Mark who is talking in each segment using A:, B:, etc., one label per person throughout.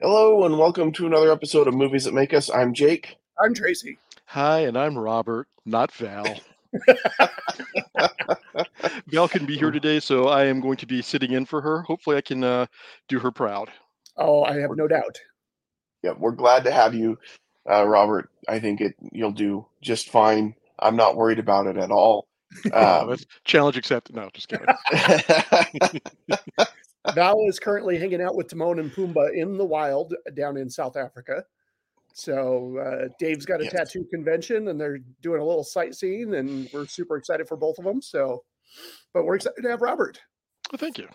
A: Hello and welcome to another episode of Movies That Make Us. I'm Jake.
B: I'm Tracy.
C: Hi, and I'm Robert, not Val. Val can be here today, so I am going to be sitting in for her. Hopefully, I can uh, do her proud.
B: Oh, I have no doubt.
A: Yeah, we're glad to have you, uh, Robert. I think it you'll do just fine. I'm not worried about it at all. Um,
C: challenge accepted. No, just kidding.
B: Val is currently hanging out with Timon and Pumbaa in the wild down in South Africa. So uh, Dave's got a
A: Yes.
B: tattoo convention, and they're doing a little sightseeing, and we're super excited for both of them. So, but we're excited to have Robert.
C: well, thank you.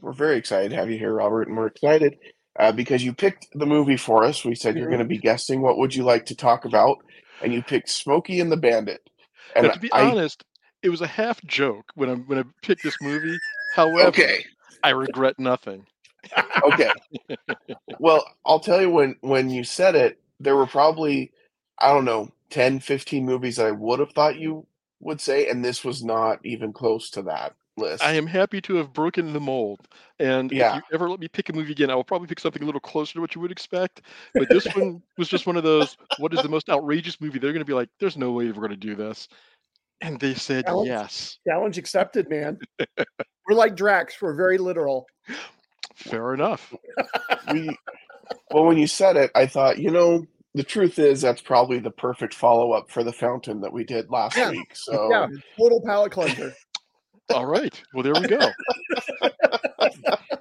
A: we're very excited to have you here, Robert, and we're excited uh, because you picked the movie for us. We said you're
B: Mhm.
A: going to be guessing what would you like to talk about, and you picked Smokey and the Bandit. And
C: Now, to be
A: I,
C: honest, it was a half joke when I when I picked this movie. However,
A: okay,
C: I regret nothing.
A: Okay. well, I'll tell you when when you said it, there were probably I don't know 10, 15 movies that I would have thought you would say, and this was not even close to that list.
C: I am happy to have broken the mold. And
A: Yeah.
C: if you ever let me pick a movie again, I will probably pick something a little closer to what you would expect. But this one was just one of those. What is the most outrageous movie? They're going to be like, "There's no way we're going to do this," and they said
B: Alex?
C: yes.
B: Challenge accepted, man. we're like Drax. We're very literal.
C: Fair enough.
A: we well when you said it i thought you know the truth is that's probably the perfect follow-up for the fountain that we did last
B: Yeah.
A: week so
B: Yeah, total palate cleanser.
C: All right. Well, there we go.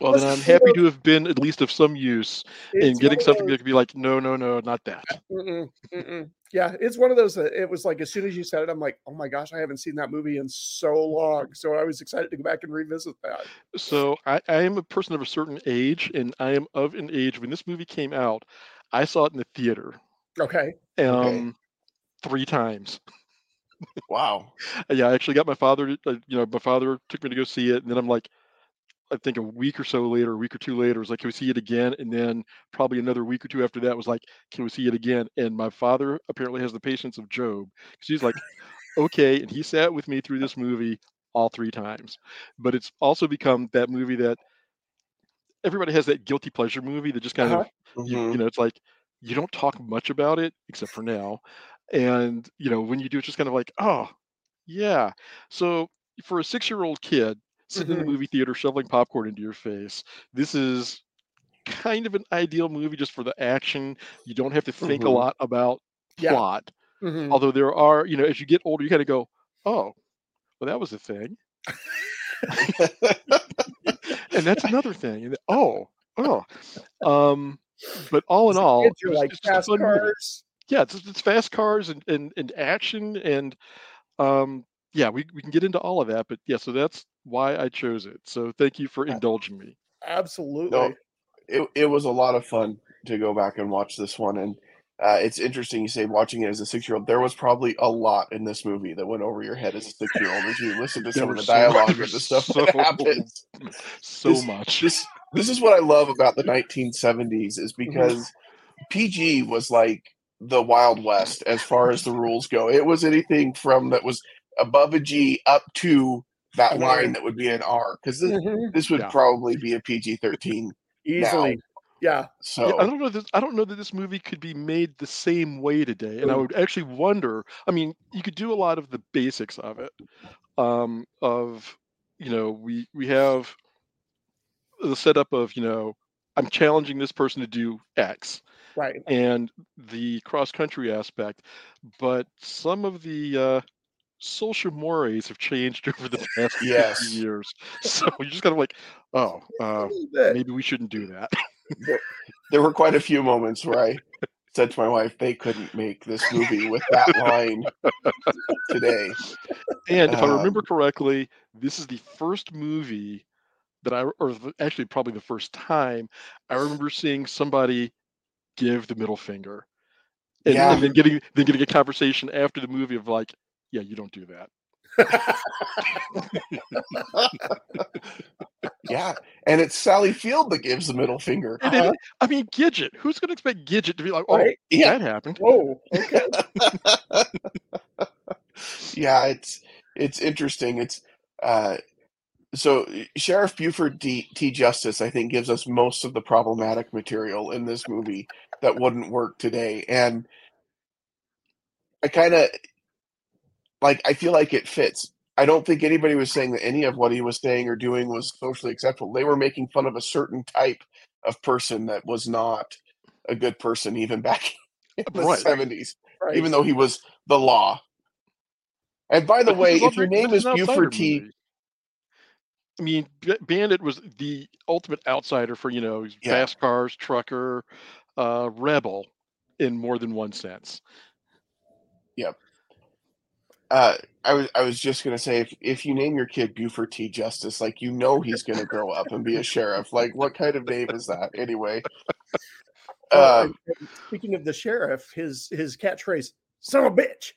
C: Well, then I'm happy to have been at least of some use in getting something
B: those-
C: that could be like, no, no, no, not that.
B: Mm-mm, mm-mm. Yeah, it's one of those that it was like as soon as you said it, I'm like, oh my gosh, I haven't seen that movie in so long. So I was excited to go back and revisit that.
C: So I, I am a person of a certain age, and I am of an age when this movie came out. I saw it in the theater,
B: Okay.
C: um, three times.
A: wow
C: Yeah, I actually got my father. To, uh, you know, my father took me to go see it, and then I'm like, I think a week or so later, a week or two later, was like, can we see it again? And then probably another week or two after that was like, can we see it again? And my father apparently has the patience of Job. 'cause he's like, okay, and he sat with me through this movie all three times. But it's also become that movie that everybody has that guilty pleasure movie that just kind
B: Uh-huh.
C: of you,
A: Mhm.
C: you know, it's like you don't talk much about it except for now. And you know, when you do, it's just kind of like, oh, yeah. So for a six-year-old kid sitting in
B: Mhm.
C: the movie theater shoveling popcorn into your face, this is kind of an ideal movie just for the action. You don't have to think a
A: Mhm.
C: lot about
B: Yeah.
C: plot.
B: Mhm.
C: Although there are, you know, as you get older, you kind of go, oh, well, that was a thing, and that's another thing, and oh, oh. Um, but all in all,
B: kid,
C: it
B: you're
C: was
B: like
C: a
B: fast
C: movie
B: cars.
C: yeah, it's, it's fast cars and, and, and action and um yeah, we, we can get into all of that, but yeah, so that's why I chose it. So thank you for indulging me.
B: Absolutely.
A: no it, it was a lot of fun to go back and watch this one and uh, it's interesting you say watching it as a six-year-old there was probably a lot in this movie that went over your head as a six-year-old as you listen to some of the
C: so-
A: dialogue
C: there
A: and the stuff
C: so-
A: that happens
C: So
A: This-
C: much.
A: this this is what I love about the 1970s is because PG was like the Wild West as far as the rules go. It was anything from that was above a G up to that line that would be an R because this,
B: Mhm.
A: this would
C: Yeah.
A: probably be a PG 13.
B: Easily. Yeah.
A: So
C: Yeah, I don't know that I don't know that this movie could be made the same way today. And I
B: Mm.
C: would actually wonder, I mean, you could do a lot of the basics of it. Um of you know, we we have the setup of, you know, I'm challenging this person to do X.
B: Right.
C: and the cross country aspect, but some of the uh, social mores have changed over the past few
A: Yes.
C: years. So you're just kind of like, oh, uh, maybe we shouldn't do that.
A: there were quite a few moments where I said to my wife, they couldn't make this movie with that line today.
C: And if I
A: Um,
C: remember correctly, this is the first movie that I, or actually probably the first time I remember seeing somebody give the middle finger, and,
A: Yeah.
C: and then getting then getting a conversation after the movie of like, yeah, you don't do that.
A: yeah, and it's Sally Field that gives the middle finger.
B: Uh-huh.
C: it- I mean, Gidget. Who's going to expect Gidget to be like, oh,
B: Right?
A: Yeah.
C: that happened?
B: Whoa. Okay.
A: yeah, it's it's interesting. It's uh, so Sheriff Buford D, T. Justice, I think, gives us most of the problematic material in this movie that wouldn't work today, and I kind of like. I feel like it fits. I don't think anybody was saying that any of what he was saying or doing was socially acceptable. They were making fun of a certain type of person that was not a good person, even back in the
C: Right.
A: seventies
B: Right.
A: even though he was the law. And by the
C: But
A: way, if your name is Buford T,
C: movie. I mean, Bandit was the ultimate outsider for you know
A: Yeah.
C: fast cars, trucker, uh, rebel, in more than one sense.
A: Uh, I was I was just gonna say if if you name your kid Buford T. Justice, like you know he's gonna grow up and be a sheriff. Like what kind of name is that anyway?
B: Well,
A: Uh,
B: and- and speaking of the sheriff, his his catchphrase "son of a bitch,"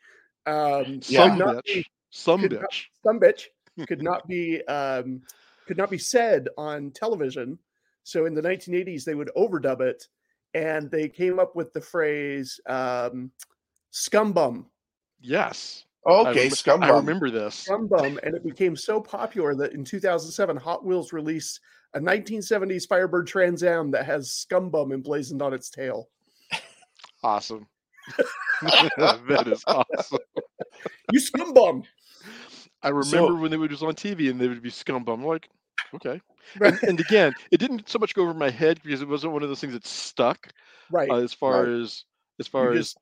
B: um,
A: Yeah.
C: Some
B: not
C: bitch,
B: be
C: some
B: could not-
C: bitch.
B: some bitch could not be um, could not be said on television. So in the 1980s, they would overdub it, and they came up with the phrase um, "scumbum."
C: Yes, I
A: okay,
C: remem-
A: scumbum.
C: I remember this.
B: Scumbum, and it became so popular that in 2007, Hot Wheels released a 1970s Firebird Trans Am that has "scumbum" emblazoned on its tail.
C: Awesome. that is awesome.
B: You scumbum!
C: I remember
A: So-
C: when they would just on TV and they would be scumbum. I'm like, okay. And, and again, it didn't so much go over my head because it wasn't one of those things that stuck
B: right.
C: uh, as far
A: Right.
C: as as far
B: You
C: as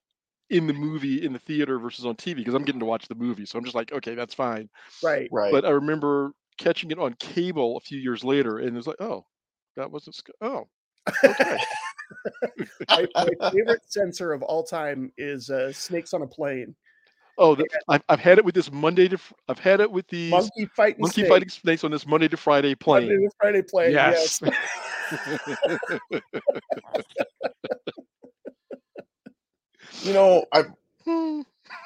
C: in the movie in the theater versus on TV because I'm getting to watch the movie, so I'm just like, okay, that's fine.
B: right.
A: right.
C: But I remember catching it on cable a few years later, and it was like, oh, that wasn't. Sc- oh, okay.
B: my, my favorite censor of all time is uh, Snakes on a Plane.
C: oh, the, I've, I've had it with this Monday to. I've had it with these monkey,
B: Monkey fighting snake,
C: fighting snakes on this Monday to Friday plane.
B: Monday
C: plane.
B: to Friday plane.
C: Yes.
A: you know, I
C: Hmm.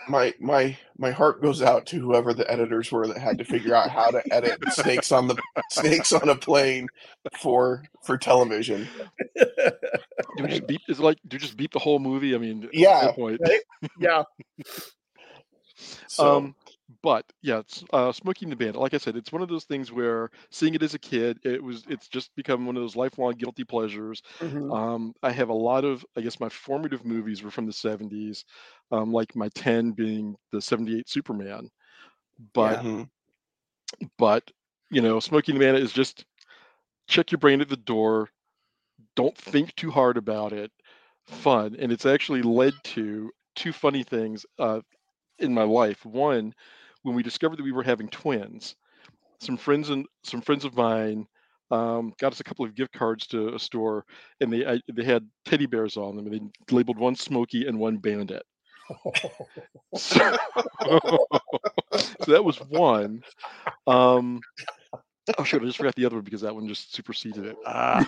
A: my my my heart goes out to whoever the editors were that had to figure out how to edit snakes on the snakes on a plane for for television.
C: do we just beat? Is like do we just beat the whole movie? I mean,
A: Yeah.
C: point.
B: Right? yeah.
A: So
C: Um, but yeah, it's, uh, Smokey and the Bandit. Like I said, it's one of those things where seeing it as a kid, it was it's just become one of those lifelong guilty pleasures.
B: Mhm.
C: Um, I have a lot of, I guess, my formative movies were from the '70s, um, like my ten being the '78 Superman. But
A: mhm.
C: but you know, Smokey and the Bandit is just check your brain at the door. Don't think too hard about it. Fun, and it's actually led to two funny things uh, in my life. One, when we discovered that we were having twins, some friends and some friends of mine um, got us a couple of gift cards to a store, and they I, they had teddy bears on them, and they labeled one Smokey and one Bandit. So, so that was one. Um, oh, shit! I just forgot the other one because that one just superseded it. Ah,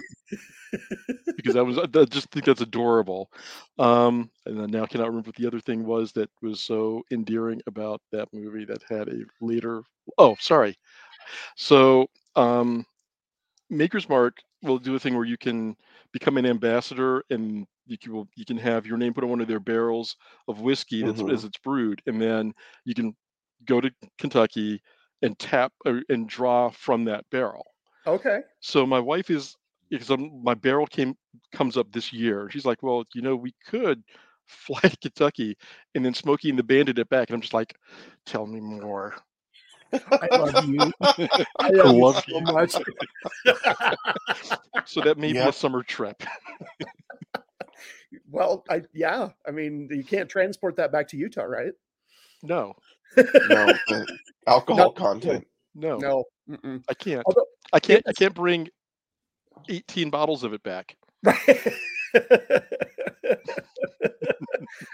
C: because that was I just think that's adorable. Um, and then now I cannot remember what the other thing was that was so endearing about that movie that had a later. Oh, sorry. So, um, Maker's Mark will do a thing where you can become an ambassador and you can you can have your name put on one of their barrels of whiskey that's
A: Mhm.
C: as it's brewed, and then you can go to Kentucky and tap or, and draw from that barrel.
B: Okay.
C: So my wife is because I'm, my barrel came comes up this year. She's like, well, you know, we could fly to Kentucky and then Smokey and the Bandit it back, and I'm just like, tell me more.
B: I love you. I
C: I
B: love,
C: love
B: you so much.
C: So that may be a summer trip.
B: well, I yeah. I mean, you can't transport that back to Utah, right?
C: No,
A: no the alcohol
B: No.
A: content.
C: no,
B: No. Mm-mm.
C: I can't.
B: Although
C: I can't. I can't bring 18 bottles of it back.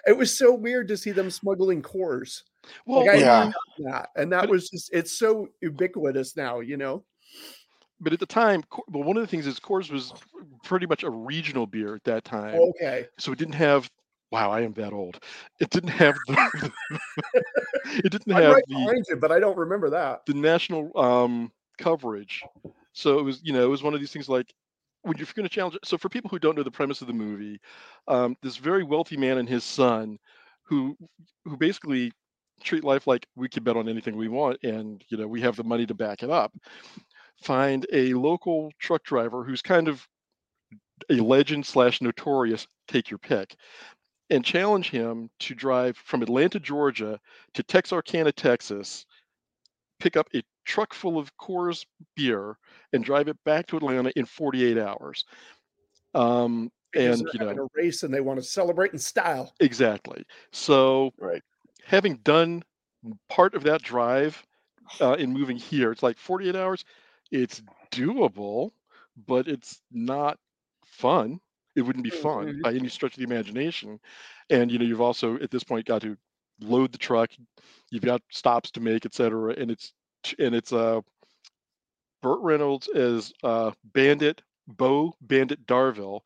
B: it was so weird to see them smuggling Coors.
C: Well,
B: Like,
A: Yeah.
C: you-
B: Yeah, and that
C: But-
B: was just it's so ubiquitous now, you know.
C: but at the time, Co- well, one of the things is Coors was pretty much a regional beer at that time.
B: Okay.
C: so it didn't have wow, I am that old. It didn't have the, it didn't have
B: right
C: the
B: you, but I don't remember that.
C: the national um coverage. So it was, you know, it was one of these things like when you're going to challenge. So for people who don't know the premise of the movie, um, this very wealthy man and his son, who who basically treat life like we can bet on anything we want, and you know we have the money to back it up. Find a local truck driver who's kind of a legend slash notorious, take your pick, and challenge him to drive from Atlanta, Georgia, to Texarkana, Texas, pick up a truck full of Coors beer and drive it back to Atlanta in 48 hours. Um,
B: Because
C: and you know
B: a race and they want to celebrate in style.
C: exactly. So
A: Right.
C: having done part of that drive uh, in moving here, it's like 48 hours. It's doable, but it's not fun. It wouldn't be fun
B: Mhm.
C: by any stretch of the imagination. And you know, you've also at this point got to load the truck. You've got stops to make, et cetera. And it's and it's uh Burt Reynolds as uh Bandit Bo Bandit Darville,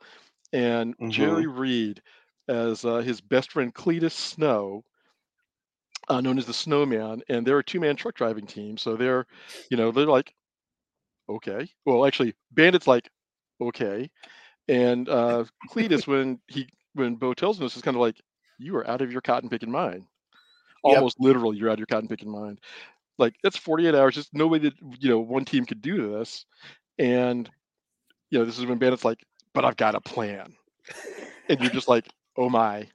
C: and Jerry Reed as uh, his best friend Cletus Snow, uh, known as the Snowman, and they're a two-man truck driving team. So they're, you know, they're like, okay. Well, actually, Bandit's like, okay, and uh, Cletus, when he when Bo tells him this, is kind of like, you are out of your cotton picking mind.
A: Yep.
C: Almost literally, you're out of your cotton picking mind. Like that's 48 hours. Just no way that you know one team could do this, and you know this is when Bandit's like, but I've got a plan, and you're just like, oh my,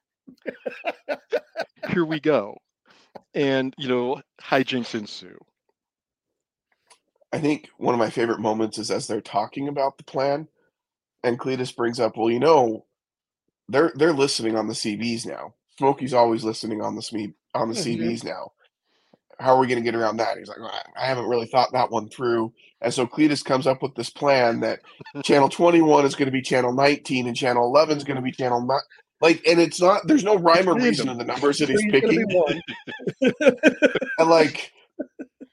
C: here we go, and you know hijinks ensue.
A: I think one of my favorite moments is as they're talking about the plan, and Cletus brings up, "Well, you know, they're they're listening on the CBs now. Smokey's always listening on the SME on the
B: Mhm.
A: CBs now. How are we going to get around that?" He's like, "Well, I, haven't really thought that one through." And so Cletus comes up with this plan that channel 21 is going to be channel 19 and channel 11 is going to be channel 9. Like, and it's not. There's no rhyme or reason in the numbers that he's picking. And like,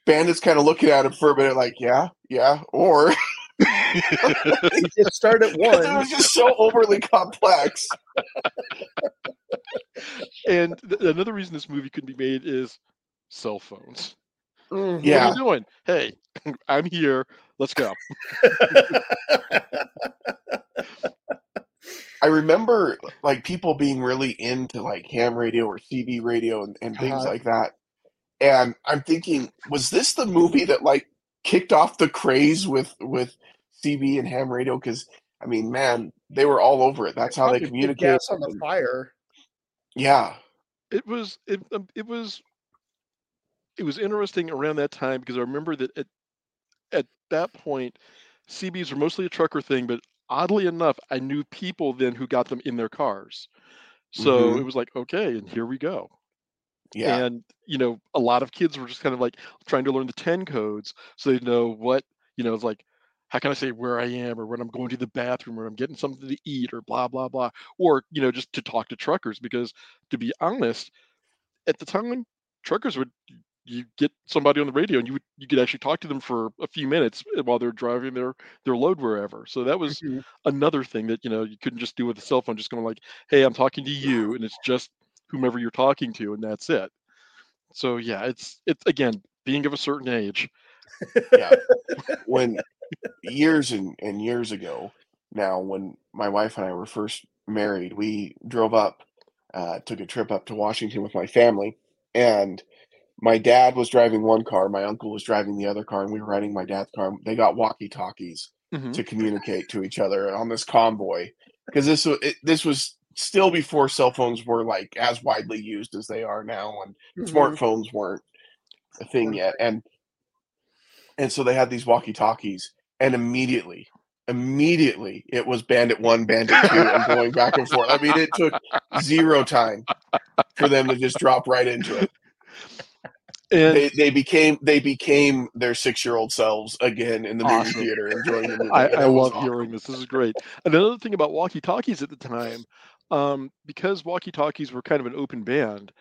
A: Bandit's kind of looking at him for a minute, like, yeah, yeah, or
B: just start at one.
A: it was just so overly complex.
C: And th- another reason this movie couldn't be made is cell phones.
B: Mhm.
C: What are
A: Yeah.
C: you doing? Hey, I'm here. Let's go.
A: I remember like people being really into like ham radio or CB radio and, and things
B: Uh-huh.
A: like that. And I'm thinking, was this the movie that like kicked off the craze with with CB and ham radio? Because I mean, man, they were all over it. That's how they communicate.
B: Gas on the fire.
A: Yeah.
C: It was it um, it was it was interesting around that time because I remember that at at that point, CBs were mostly a trucker thing, but oddly enough, I knew people then who got them in their cars. So
A: Mhm.
C: it was like, okay, and here we go.
A: Yeah.
C: And you know, a lot of kids were just kind of like trying to learn the 10 codes so they know what, you know, it's like, how can I say where I am or when I'm going to the bathroom or I'm getting something to eat or blah, blah, blah. Or, you know, just to talk to truckers because to be honest, at the time, truckers would you get somebody on the radio and you would you could actually talk to them for a few minutes while they're driving their their load wherever. So that was
B: Mhm.
C: another thing that you know you couldn't just do with a cell phone, just going like, "Hey, I'm talking to you," and it's just whomever you're talking to, and that's it. So yeah, it's it's again being of a certain age.
A: yeah. When years and, and years ago, now when my wife and I were first married, we drove up, uh, took a trip up to Washington with my family, and my dad was driving one car, my uncle was driving the other car, and we were riding my dad's car. They got walkie talkies
C: Mhm.
A: to communicate to each other on this convoy because this was it, this was still before cell phones were like as widely used as they are now, and
B: Mhm.
A: smartphones weren't a thing yet and and so they had these walkie talkies and immediately immediately it was bandit one bandit two and going back and forth i mean it took zero time for them to just drop right into it
C: And
A: they, they became they became their six year old selves again in the movie theater enjoying the movie
C: I, I love
A: awesome.
C: hearing this. This is great. Another thing about walkie talkies at the time, um, because walkie talkies were kind of an open band,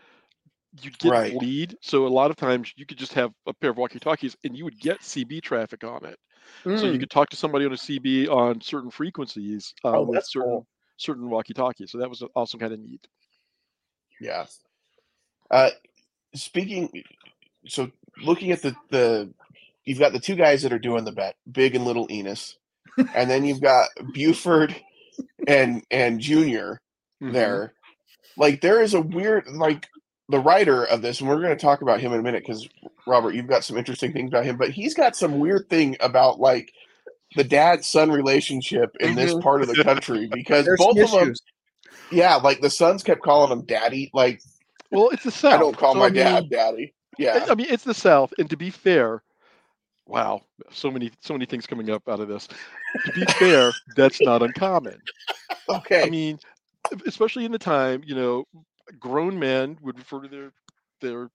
C: you'd get
A: Right.
C: bleed. So a lot of times you could just have a pair of walkie talkies and you would get CB traffic on it. So you
B: Mm.
C: could talk to somebody on a CB on certain frequencies uh,
B: Oh,
C: with certain
B: cool.
C: certain walkie talkies. So that was also kind of neat.
A: Yeah. Uh, speaking, so looking at the the, you've got the two guys that are doing the bet, Big and Little Enos, and then you've got Buford and and Junior
C: Mhm.
A: there. Like there is a weird like the writer of this, and we're going to talk about him in a minute because Robert, you've got some interesting things about him, but he's got some weird thing about like the dad son relationship in this
B: Mhm.
A: part of the country because both of them, yeah, like the sons kept calling him daddy. Like
C: Well, it's the South.
A: I don't call
C: so,
A: my
C: I mean,
A: dad daddy. Yeah,
C: I mean, it's the South, and to be fair, wow, so many so many things coming up out of this. To be fair, that's not uncommon.
A: okay.
C: I mean, especially in the time, you know, grown men would refer to their their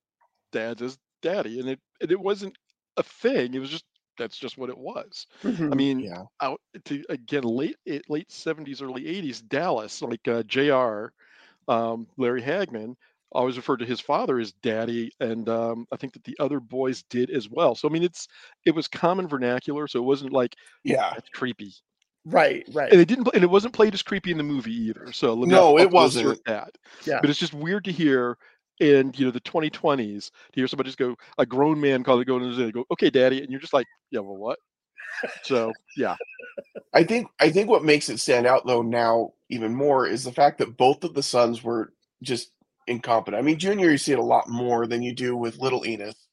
C: dads as daddy, and it and it wasn't a thing. It was just that's just what it was. I
B: Mhm.
C: mean,
A: yeah,
C: out to again late eh, late seventies, early eighties, Dallas, like uh, J.R. Um, Larry Hagman always referred to his father as daddy, and um, I think that the other boys did as well. So I mean, it's it was common vernacular, so it wasn't like
A: yeah.
C: that's creepy,
B: right, right.
C: and it didn't, pl- and it wasn't played as creepy in the movie either. So let me
A: No, it wasn't.
C: That,
B: Yeah.
C: but it's just weird to hear. In you know the 2020s, to hear somebody just go a grown man call it going and go, okay, daddy, and you're just like, yeah, well, what? So yeah,
A: I think I think what makes it stand out though now even more is the fact that both of the sons were just incompetent. I mean, Junior you see it a lot more than you do with Little Enos,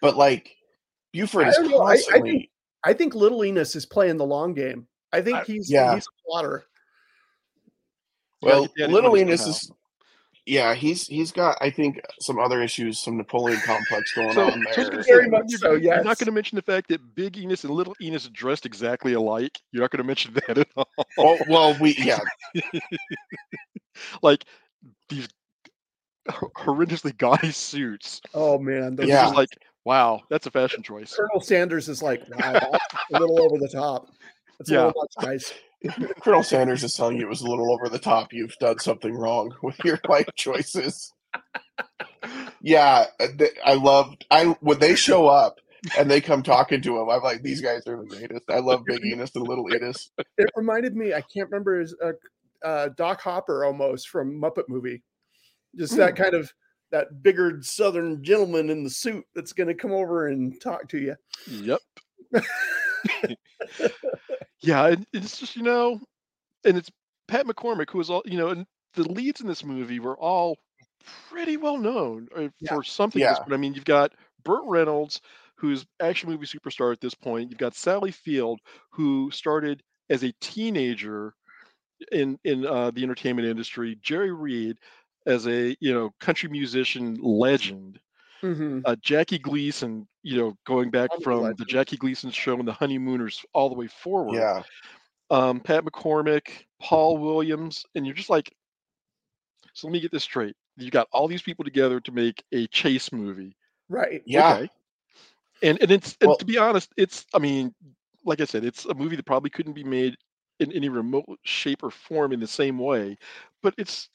A: but like Buford is
B: don't I- I think-
A: constantly.
B: I think Little Enos is playing the long game. I think
C: I-
B: he's
A: yeah.
B: he's a plotter.
A: Well,
C: get daddy's
A: Little
C: money
A: Enos is. Yeah, he's he's got I think some other issues, some Napoleon complex going
C: So,
A: on
C: so I was
A: there.
C: gonna
B: Very much
C: you're,
B: so,
C: you're not going to mention the fact that Big Enos and Little Enos are dressed exactly alike. You're not going to mention that at all.
A: oh well, we yeah
C: like these horrendously gaudy suits.
B: Oh man, those
A: Yeah.
C: just like, wow, that's a fashion choice.
B: Colonel Sanders is like, wow, a little over the top. That's
C: Yeah.
B: a little much, guys.
A: Colonel Sanders is telling you it was a little over the top. You've done something wrong with your life choices. Yeah, th- I love I when they show up and they come talking to him. I'm like, these guys are the greatest. I love Big Enos and Little Enos.
B: It reminded me. I can't remember his uh, uh, Doc Hopper almost from Muppet Movie. Just that kind of that bigger Southern gentleman in the suit that's going to come over and talk to you.
C: Yep. yeah, and it's just you know, and it's Pat McCormick who is all you know, and the leads in this movie were all pretty well known uh,
B: Yeah.
C: for something. at this
A: Yeah.
C: point. I mean, you've got Burt Reynolds, who's action movie superstar at this point. You've got Sally Field, who started as a teenager in in uh, the entertainment industry. Jerry Reed as a you know country musician legend
B: Mhm.
C: uh, Jackie Gleason, you know, going back from the. Jackie Gleason show and the Honeymooners all the way forward.
A: Yeah,
C: Um, Pat McCormick, Paul Williams, and you're just like, so let me get this straight. You got all these people together to make a chase movie.
B: Right.
A: yeah.
C: Okay. And and it's and
A: Well-
C: to be honest, it's I mean, like I said, it's a movie that probably couldn't be made in any remote shape or form in the same way, but it's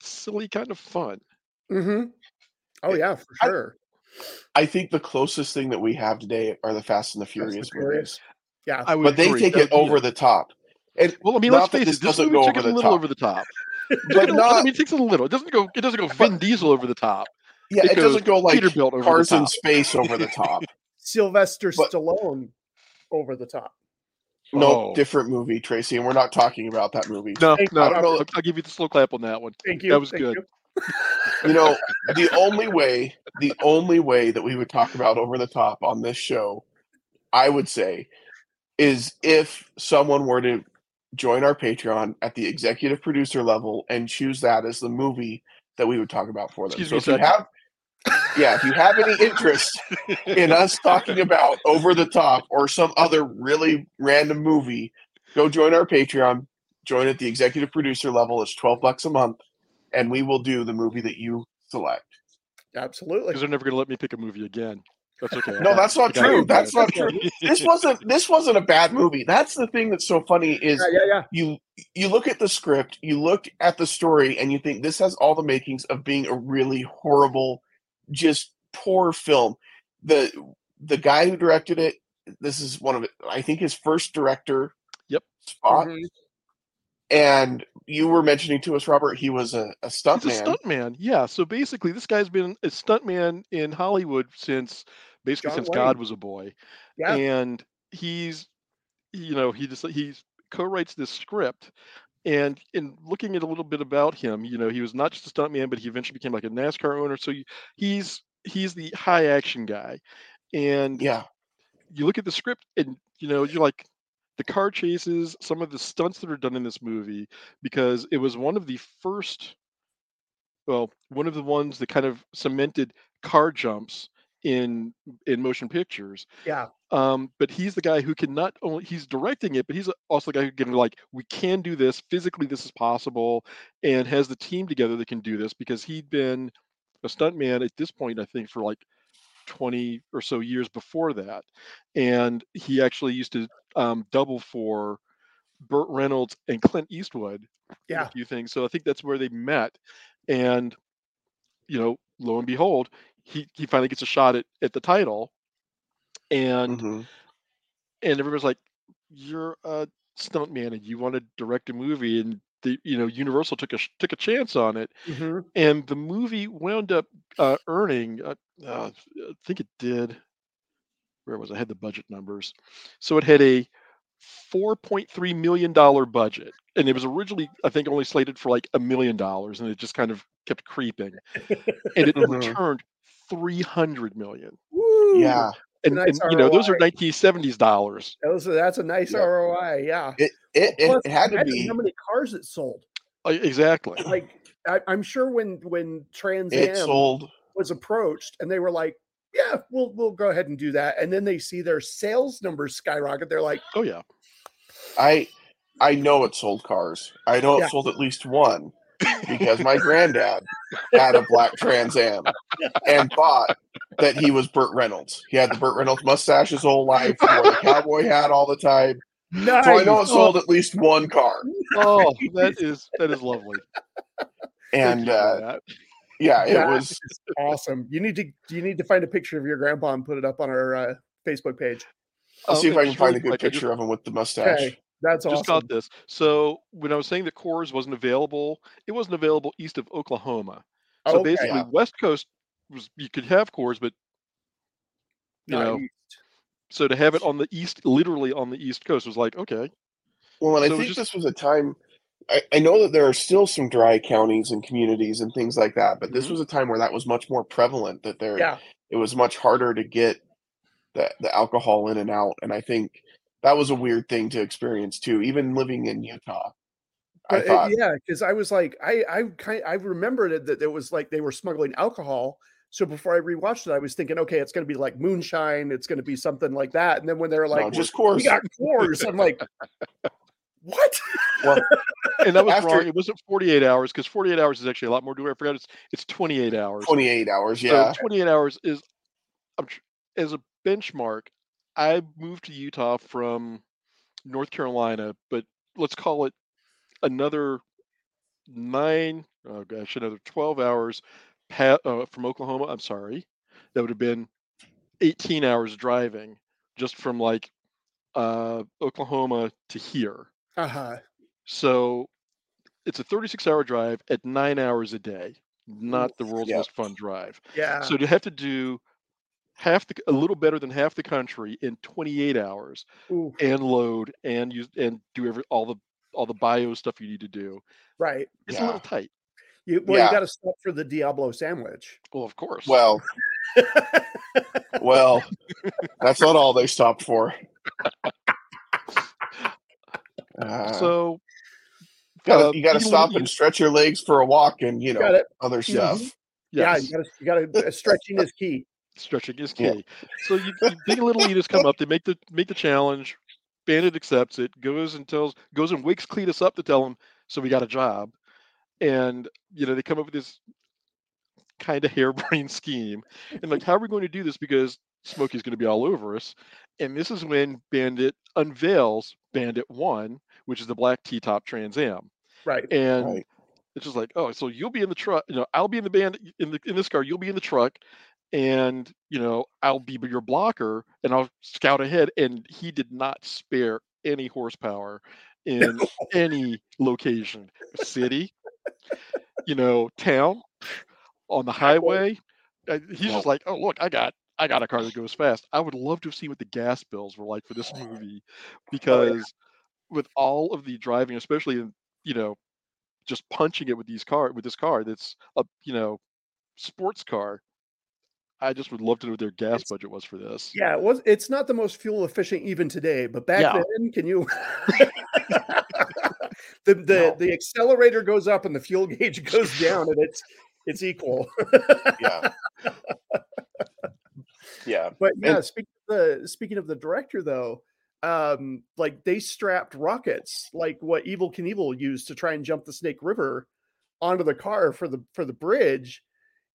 C: silly kind of fun.
B: hmm Oh yeah, for
A: I-
B: sure.
A: I think the closest thing that we have today are the Fast and the Furious
B: and Furious.
A: movies,
B: Yeah.
C: I would
A: but they
C: agree.
A: take
C: That
A: it
C: would be
A: over the top. And
C: Well, I mean, let's
A: that
C: face
A: this
C: it. This
A: doesn't
C: movie
A: go
C: took
A: over
C: it a
A: the
C: little
A: top.
C: over the top.
A: but
C: Took it a- I
A: not
C: mean, it takes it a little. It doesn't go. It doesn't go Vin Diesel over the top.
A: yeah,
C: it
A: it doesn't go like
C: Peterbilt over
A: cars
C: the
A: in
C: top.
A: space over the top.
B: Sylvester
A: But-
B: Stallone over the top.
A: no,
C: Oh.
A: different movie, Tracy, and we're not talking about that movie.
C: No,
B: Thank
C: no. I'll, I'll give you the slow clap on that one.
B: Thank you.
C: That was
B: thank
C: good.
B: you.
A: Know, the only way, the only way that we would talk about over the top on this show, I would say, is if someone were to join our Patreon at the executive producer level and choose that as the movie that we would talk about for them.
C: Excuse
A: so if you have yeah, if you have any interest in us talking about over the top or some other really random movie, go join our Patreon. Join at the executive producer level. It's 12 bucks a month, and we will do the movie that you select.
B: Absolutely.
C: Because they're never going to let me pick a movie again. That's okay.
A: No, that's not true. That's not true. This wasn't this wasn't a bad movie. That's the thing that's so funny is
B: Yeah, yeah, yeah.
A: you you look at the script, you look at the story, and you think this has all the makings of being a really horrible, just poor film. The the guy who directed it, this is one of I think his first director
C: Yep.
A: spot.
B: Mhm.
A: And you were mentioning to us, Robert, he was a, a
C: He's a
A: stuntman.
C: stuntman. Yeah. So basically, this guy's been a stuntman in Hollywood since basically
B: John
C: since
B: Wayne.
C: God was a boy,
B: Yeah.
C: and he's, you know, he just he's co-writes this script. And in looking at a little bit about him, you know, he was not just a stuntman, but he eventually became like a NASCAR owner. So he's he's the high action guy, and
A: Yeah.
C: you look at the script and you know you're like the car chases some of the stunts that are done in this movie because it was one of the first well one of the ones that kind of cemented car jumps in in motion pictures
B: Yeah.
C: um but he's the guy who can not only he's directing it but he's also the guy who can like we can do this physically this is possible and has the team together that can do this because he'd been a stuntman at this point i think for like 20 or so years before that and he actually used to um, double for burt reynolds and clint eastwood
B: Yeah.
C: a few things so i think that's where they met and you know lo and behold he he finally gets a shot at, at the title and
A: Mhm.
C: and everybody's like, "You're a stuntman and you want to direct a movie," and the you know Universal took a took a chance on it,
B: hmm
C: and the movie wound up uh, earning, uh, uh, I think it did. Where was it? I had the budget numbers, so it had a four point three million dollar budget, and it was originally I think only slated for like a million dollars, and it just kind of kept creeping, and it
A: Mhm.
C: returned three hundred million.
B: Woo!
A: Yeah.
C: And,
B: nice
C: and you know those are 1970s dollars.
B: Those are- that's a nice
A: Yeah.
B: ROI. Yeah.
A: It it, it,
B: Plus,
A: it had to be.
B: how many cars it sold.
C: Uh, Exactly.
B: Like I, I'm sure when when Trans
A: It
B: Am
A: sold.
B: was approached and they were like, "Yeah, we'll we'll go ahead and do that," and then they see their sales numbers skyrocket. They're like,
C: Oh yeah.
A: I I know it sold cars. I know it
B: Yeah.
A: sold at least one because my granddad had a black Trans Am and thought that he was Burt Reynolds. He had the Burt Reynolds mustache his whole life, wore the cowboy hat all the time.
B: "Nice."
A: So I know it sold at least one car.
C: Oh, that is that is lovely. Thank
A: And
C: you for
A: uh,
C: that.
A: Yeah, it
B: That
A: was
B: awesome. You need to you need to find a picture of your grandpa and put it up on our uh, Facebook page.
A: I'll
C: Um,
A: see if I can find a good
C: quick, I just-
A: picture of him with the mustache.
B: Okay, that's
C: Just got this. So when I was saying that Coors wasn't available, it wasn't available east of Oklahoma. So
B: Okay.
C: basically,
A: Yeah.
C: West Coast was you could have Coors, but you
B: Not
C: know,
B: used.
C: so to have it on the east, literally on the East Coast, was like okay.
A: Well, and I
C: So it
A: think
C: just-
A: this was a time. I, I know that there are still some dry counties and communities and things like that, but this
C: Mhm.
A: was a time where that was much more prevalent. That there,
B: Yeah.
A: it was much harder to get the the alcohol in and out, and I think that was a weird thing to experience too. Even living in Utah,
B: But, uh,
A: thought,
B: yeah, because I was like, I I kind I remembered it that it was like they were smuggling alcohol. So before I rewatched it, I was thinking, okay, it's going to be like moonshine. It's going to be something like that. And then when they're like,
A: no, just
B: "We're- we got Coors, I'm like, what?
A: Well,
C: And that was
A: After-
C: wrong. It wasn't 48 hours because 48 hours is actually a lot more. Do I forgot? It's it's 28 hours.
A: twenty eight hours.
C: So
A: Yeah,
C: 28 hours is, I'm, as a benchmark, I moved to Utah from North Carolina, but let's call it another nine, oh gosh, another 12 hours pa- uh, from Oklahoma. I'm sorry. That would have been 18 hours driving just from like uh, Oklahoma to here.
B: Uh huh.
C: So it's a 36 hour drive at nine hours a day, not the world's
A: yeah.
C: most fun drive.
B: Yeah.
C: So to have to do half the a little better than half the country in 28 hours
B: Ooh,
C: and load and use and do every all the all the bio stuff you need to do.
B: right.
C: It's a little tight.
B: You, well,
A: Yeah.
B: you got to stop for the Diablo sandwich.
C: Well, of course.
A: well, well, that's not all they stopped for. Uh,
C: so
A: gotta-
C: uh,
A: you got to stop and stretch your legs for a walk, and you
B: got
A: know other stuff.
B: Yeah,
C: yes,
B: you got to you got to stretching is key.
C: stretching is
A: Yeah.
C: key. So you, you big little leaders come up, they make the make the challenge. Bandit accepts it, goes and tells goes and wakes Cletus up to tell him, so we got a job. And you know, they come up with this kind of harebrained scheme. And like, how are we going to do this? Because Smokey's going to be all over us. And this is when Bandit unveils Bandit One, which is the black T top Trans Am.
B: Right.
C: And
A: Right.
C: it's just like, oh, so you'll be in the truck, you know, I'll be in the band in the in this car, you'll be in the truck, and you know, I'll be your blocker and I'll scout ahead. And he did not spare any horsepower in any location, city, you know, town, on the highway. Uh, He's just like, oh look, I got I got a car that goes fast. I would love to have seen what the gas bills were like for this movie, oh, because with all of the driving, especially in you know, just punching it with these car with this car that's a you know, sports car. I just would love to know what their gas
B: It's-
C: budget was for this.
B: Yeah, it was it's not the most fuel efficient even today, but back
C: Yeah.
B: then, can you the the,
A: No.
B: the accelerator goes up and the fuel gauge goes down and it's it's equal.
A: Yeah. Yeah.
B: But yeah,
A: And-
B: speaking of the speaking of the director though, um, like they strapped rockets like what Evel Knievel used to try and jump the Snake River onto the car for the for the bridge.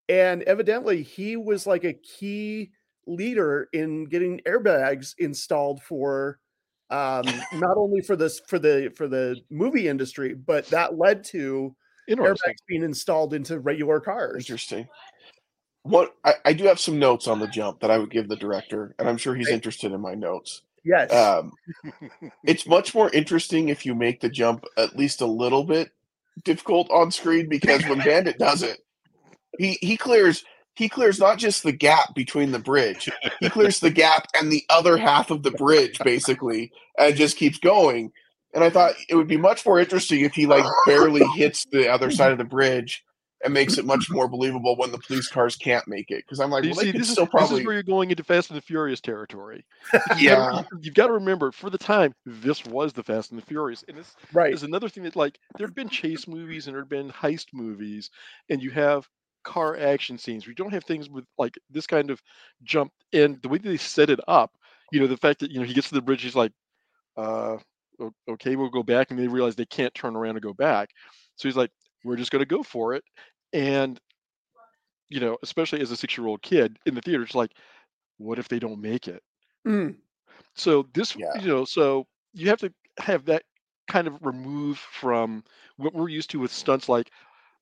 B: And evidently he was like a key leader in getting airbags installed for um not only for this for the for the movie industry, but that led to airbags being installed into regular cars.
A: Interesting. What I, I do have some notes on the jump that I would give the director, and I'm sure he's interested in my notes.
B: Yes.
A: Um, it's much more interesting if you make the jump at least a little bit difficult on screen because when Bandit does it, he he clears he clears not just the gap between the bridge, he clears the gap and the other half of the bridge basically, and just keeps going. And I thought it would be much more interesting if he like barely hits the other side of the bridge and makes it much more believable when the police cars can't make it. Because I'm like,
C: You
A: well,
C: see,
A: could
C: this is,
A: still
C: this is where you're going into Fast and the Furious territory. You've
A: yeah.
C: gotta- you've got to remember, for the time, this was the Fast and the Furious, and this
B: right.
C: is another thing that, like, there have been chase movies and there have been heist movies, and you have car action scenes. We don't have things with like this kind of jump, and the way that they set it up, you know, the fact that you know he gets to the bridge, he's like, uh, okay, we'll go back, and they realize they can't turn around and go back, so he's like, we're just going to go for it, and you know, especially as a six-year-old kid in the theater, it's like, what if they don't make it?
B: Mm.
C: So this,
A: Yeah.
C: you know, so you have to have that kind of remove from what we're used to with stunts like,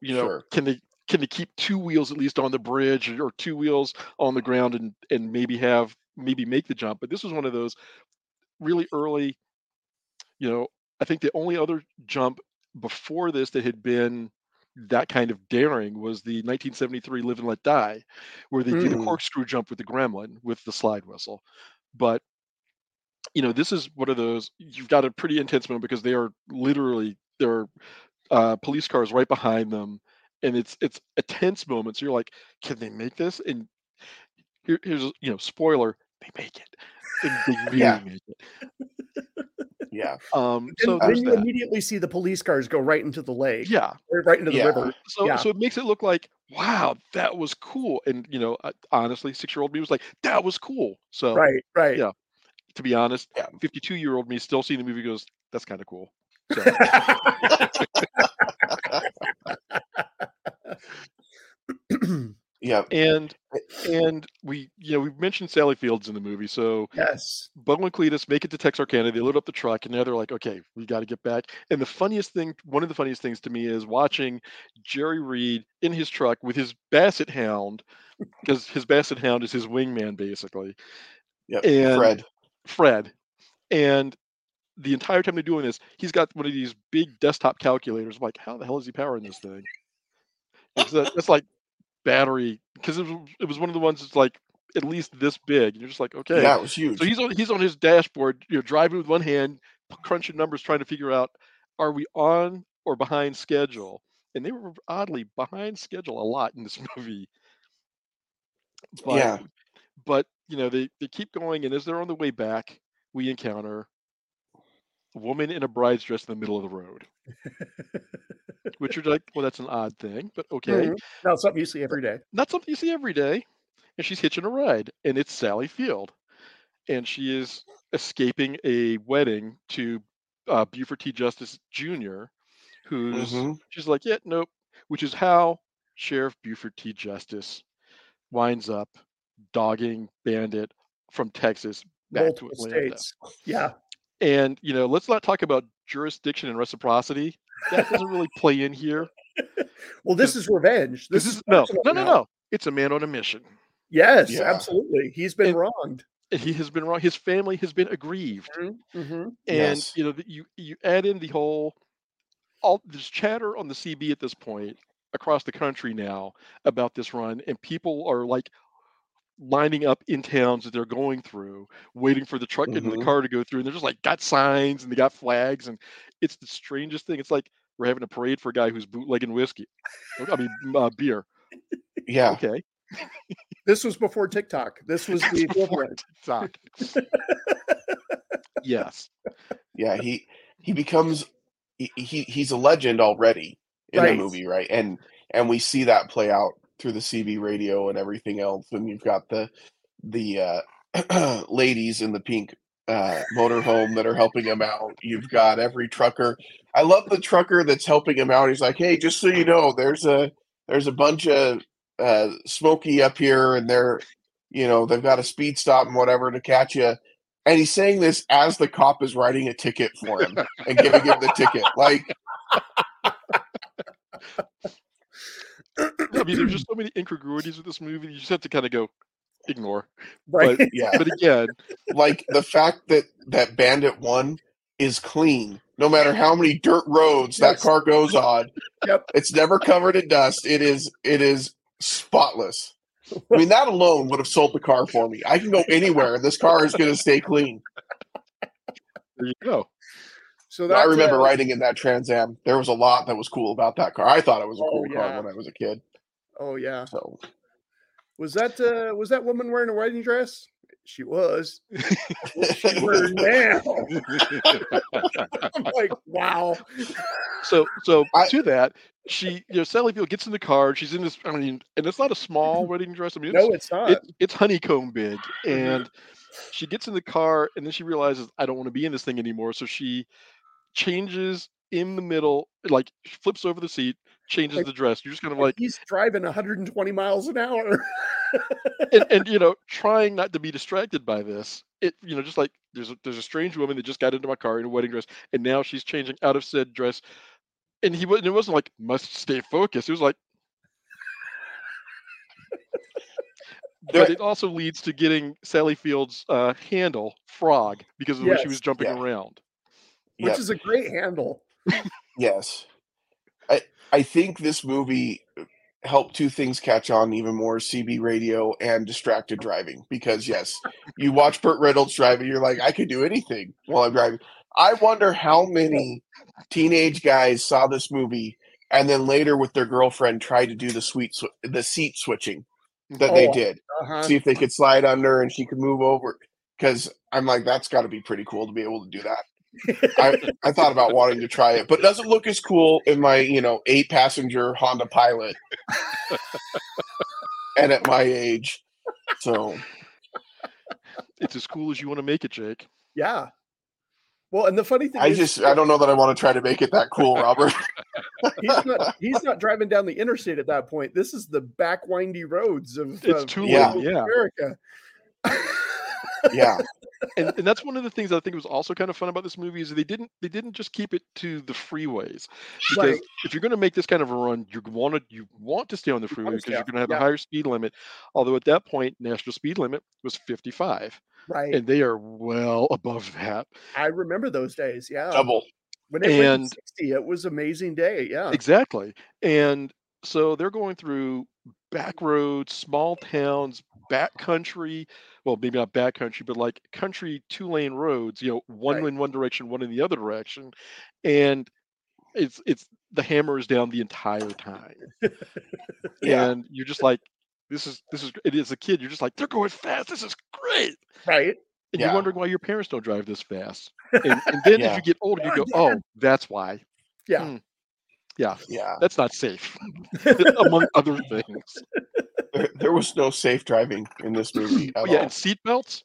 C: you know,
A: Sure.
C: can they can they keep two wheels at least on the bridge or two wheels on the ground and and maybe have maybe make the jump. But this was one of those really early, you know, I think the only other jump before this that had been that kind of daring was the 1973 Live and Let Die, where they did a
A: Mm.
C: corkscrew jump with the gremlin with the slide whistle. But you know, this is one of those you've got a pretty intense moment because they are literally there are uh, police cars right behind them, and it's it's a tense moment. So you're like, can they make this? And here, here's you know, spoiler, they make it. And they really
A: Yeah.
C: make it.
A: Yeah.
C: Um,
B: Then,
C: so
B: then you
C: that.
B: immediately see the police cars go right into the lake,
C: Yeah.
B: right into the
A: Yeah.
B: river.
C: So
B: Yeah.
C: so it makes it look like wow, that was cool. And you know, uh, honestly, six year old me was like, that was cool. So
B: Right, right.
C: yeah. to be honest, 52 year old me still seeing the movie goes, that's kind of cool. So,
A: Yeah.
C: and and we you know we've mentioned Sally Fields in the movie, so
B: yes.
C: Bo and Cletus make it to Texarkana. They load up the truck, and now they're like, okay, we got to get back. And the funniest thing, one of the funniest things to me, is watching Jerry Reed in his truck with his Basset Hound, because his Basset Hound is his wingman, basically. Yeah,
A: Fred.
C: Fred, and the entire time they're doing this, he's got one of these big desktop calculators. I'm like, how the hell is he powering this thing? It's uh, that's like battery because it was, it was one of the ones that's like at least this big. And you're just like, okay.
A: Yeah, it was huge.
C: So he's on he's on his dashboard, you know, driving with one hand, crunching numbers, trying to figure out are we on or behind schedule? And they were oddly behind schedule a lot in this movie. But,
A: Yeah.
C: But you know, they, they keep going, and as they're on the way back, we encounter a woman in a bride's dress in the middle of the road. Which you're like, well, that's an odd thing, but okay.
B: Mhm. Not something you see every day.
C: Not something you see every day. And she's hitching a ride, and it's Sally Field. And she is escaping a wedding to uh, Buford T. Justice Jr., who's
A: Mhm.
C: she's like, yeah, nope. Which is how Sheriff Buford T. Justice winds up dogging Bandit from Texas back
B: Multiple
C: to Atlanta.
B: states. Yeah.
C: And you know, let's not talk about jurisdiction and reciprocity. That doesn't really play in here.
B: Well, this is revenge. This,
C: This
B: is
C: is no, no, no, no. It's a man on a mission.
B: Yes,
A: Yeah.
B: absolutely. He's been
C: And-
B: wronged.
C: he has been wrong. His family has been aggrieved,
B: Mm-hmm.
C: and
A: Yes.
C: you know you you add in the whole all there's chatter on the CB at this point across the country now about this run, and people are like lining up in towns that they're going through, waiting for the truck and the car to go through, and they're just like got signs and they got flags, and it's the strangest thing. It's like we're having a parade for a guy who's bootlegging whiskey. I mean, uh, beer.
A: Yeah.
C: Okay,
B: This was before TikTok. This was the
C: Before. TikTok. yes.
A: Yeah. He he becomes he, he he's a legend already in
B: Right.
A: the movie, right? And and we see that play out through the CB radio and everything else. And you've got the the uh, ladies in the pink uh, motorhome that are helping him out. You've got every trucker. I love the trucker that's helping him out. He's like, "Hey, just so you know, there's a there's a bunch of uh, Smokey up here, and they're you know they've got a speed stop and whatever to catch you." And he's saying this as the cop is writing a ticket for him and giving him the ticket. Like,
C: mean, there's just so many incongruities with this movie. You just have to kind of go ignore.
B: Right.
C: But
A: yeah,
C: but again,
A: like the fact that that Bandit One is clean, no matter how many dirt roads that car goes on.
B: Yep.
A: It's never covered in dust. It is it is spotless. I mean, that alone would have sold the car for me. I can go anywhere. and This car is going to stay clean.
C: there you go.
B: So
A: I remember
B: uh,
A: riding in that Trans Am. There was a lot that was cool about that car. I thought it was a
B: Oh,
A: cool
B: yeah.
A: car when I was a kid.
B: Oh yeah.
A: So
B: Was that uh was that woman wearing a wedding dress? She was. What's she wearing now? I'm like, wow.
C: So so
A: I-
C: to that, she you know Sally Field gets in the car. She's in this. I mean, and it's not a small wedding dress. I mean, it's,
B: No, it's not.
C: it, it's honeycomb big, and she gets in the car, and then she realizes I don't want to be in this thing anymore. So she changes in the middle, like flips over the seat, changes
B: Like-
C: the dress. You're just kind of like,
B: he's driving 120 miles an hour.
C: and, and you know, trying not to be distracted by this. It you know, just like there's a, there's a strange woman that just got into my car in a wedding dress, and now she's changing out of said dress. And he wasn't. It wasn't like must stay focused. It was like. But it also leads to getting Sally Field's uh, handle frog because of the way she was jumping
A: yeah.
C: around.
B: which
A: Yep.
B: is a great handle.
A: Yes. I I think this movie helped two things catch on even more CB radio and distracted driving because yes, you watch Burt Reynolds driving, you're like, I could do anything while I'm driving. I wonder how many teenage guys saw this movie and then later with their girlfriend tried to do the sweet sw- the seat switching that they
B: Oh,
A: did.
B: Uh-huh.
A: See if they could slide under and she could move over. Because I'm like, that's got to be pretty cool to be able to do that. I, I thought about wanting to try it, but it doesn't look as cool in my, you know, eight passenger Honda Pilot. and at my age. So
C: It's as cool as you want to make it, Jake.
B: yeah. Well, and the funny thing
A: I
B: is,
A: just I don't know that I want to try to make it that cool, Robert.
B: he's not he's not driving down the interstate at that point. This is the back windy roads of,
C: It's
B: of
C: too
A: Yeah.
C: late. Yeah.
B: America.
A: yeah.
C: And, and that's one of the things I think was also kind of fun about this movie is they didn't they didn't just keep it to the freeways because
B: Right.
C: if you're going to make this kind of a run you want to you want to stay on the freeway because
B: stay
C: you're going to have
B: yeah.
C: a higher speed limit although at that point national speed limit was 55
B: Right.
C: and they are well above that
B: I remember those days. Yeah.
A: Double.
B: When it went
C: and-
B: 60, it was amazing day. Yeah.
C: exactly and so they're going through back roads small towns back country well maybe not back country but like country two lane roads you know one
B: Right.
C: in one direction one in the other direction and it's it's the hammer is down the entire time
A: Yeah.
C: and you're just like this is this is it is a kid you're just like they're going fast this is great
B: Right.
C: and
A: Yeah.
C: you're wondering why your parents don't drive this fast and, and then
A: Yeah.
C: as you get older you go oh that's why
B: Yeah.
C: Hmm. yeah
A: Yeah.
C: that's not safe among other things
A: There, there was no safe driving in this movie at
C: Oh, yeah,
A: all.
C: and seatbelts.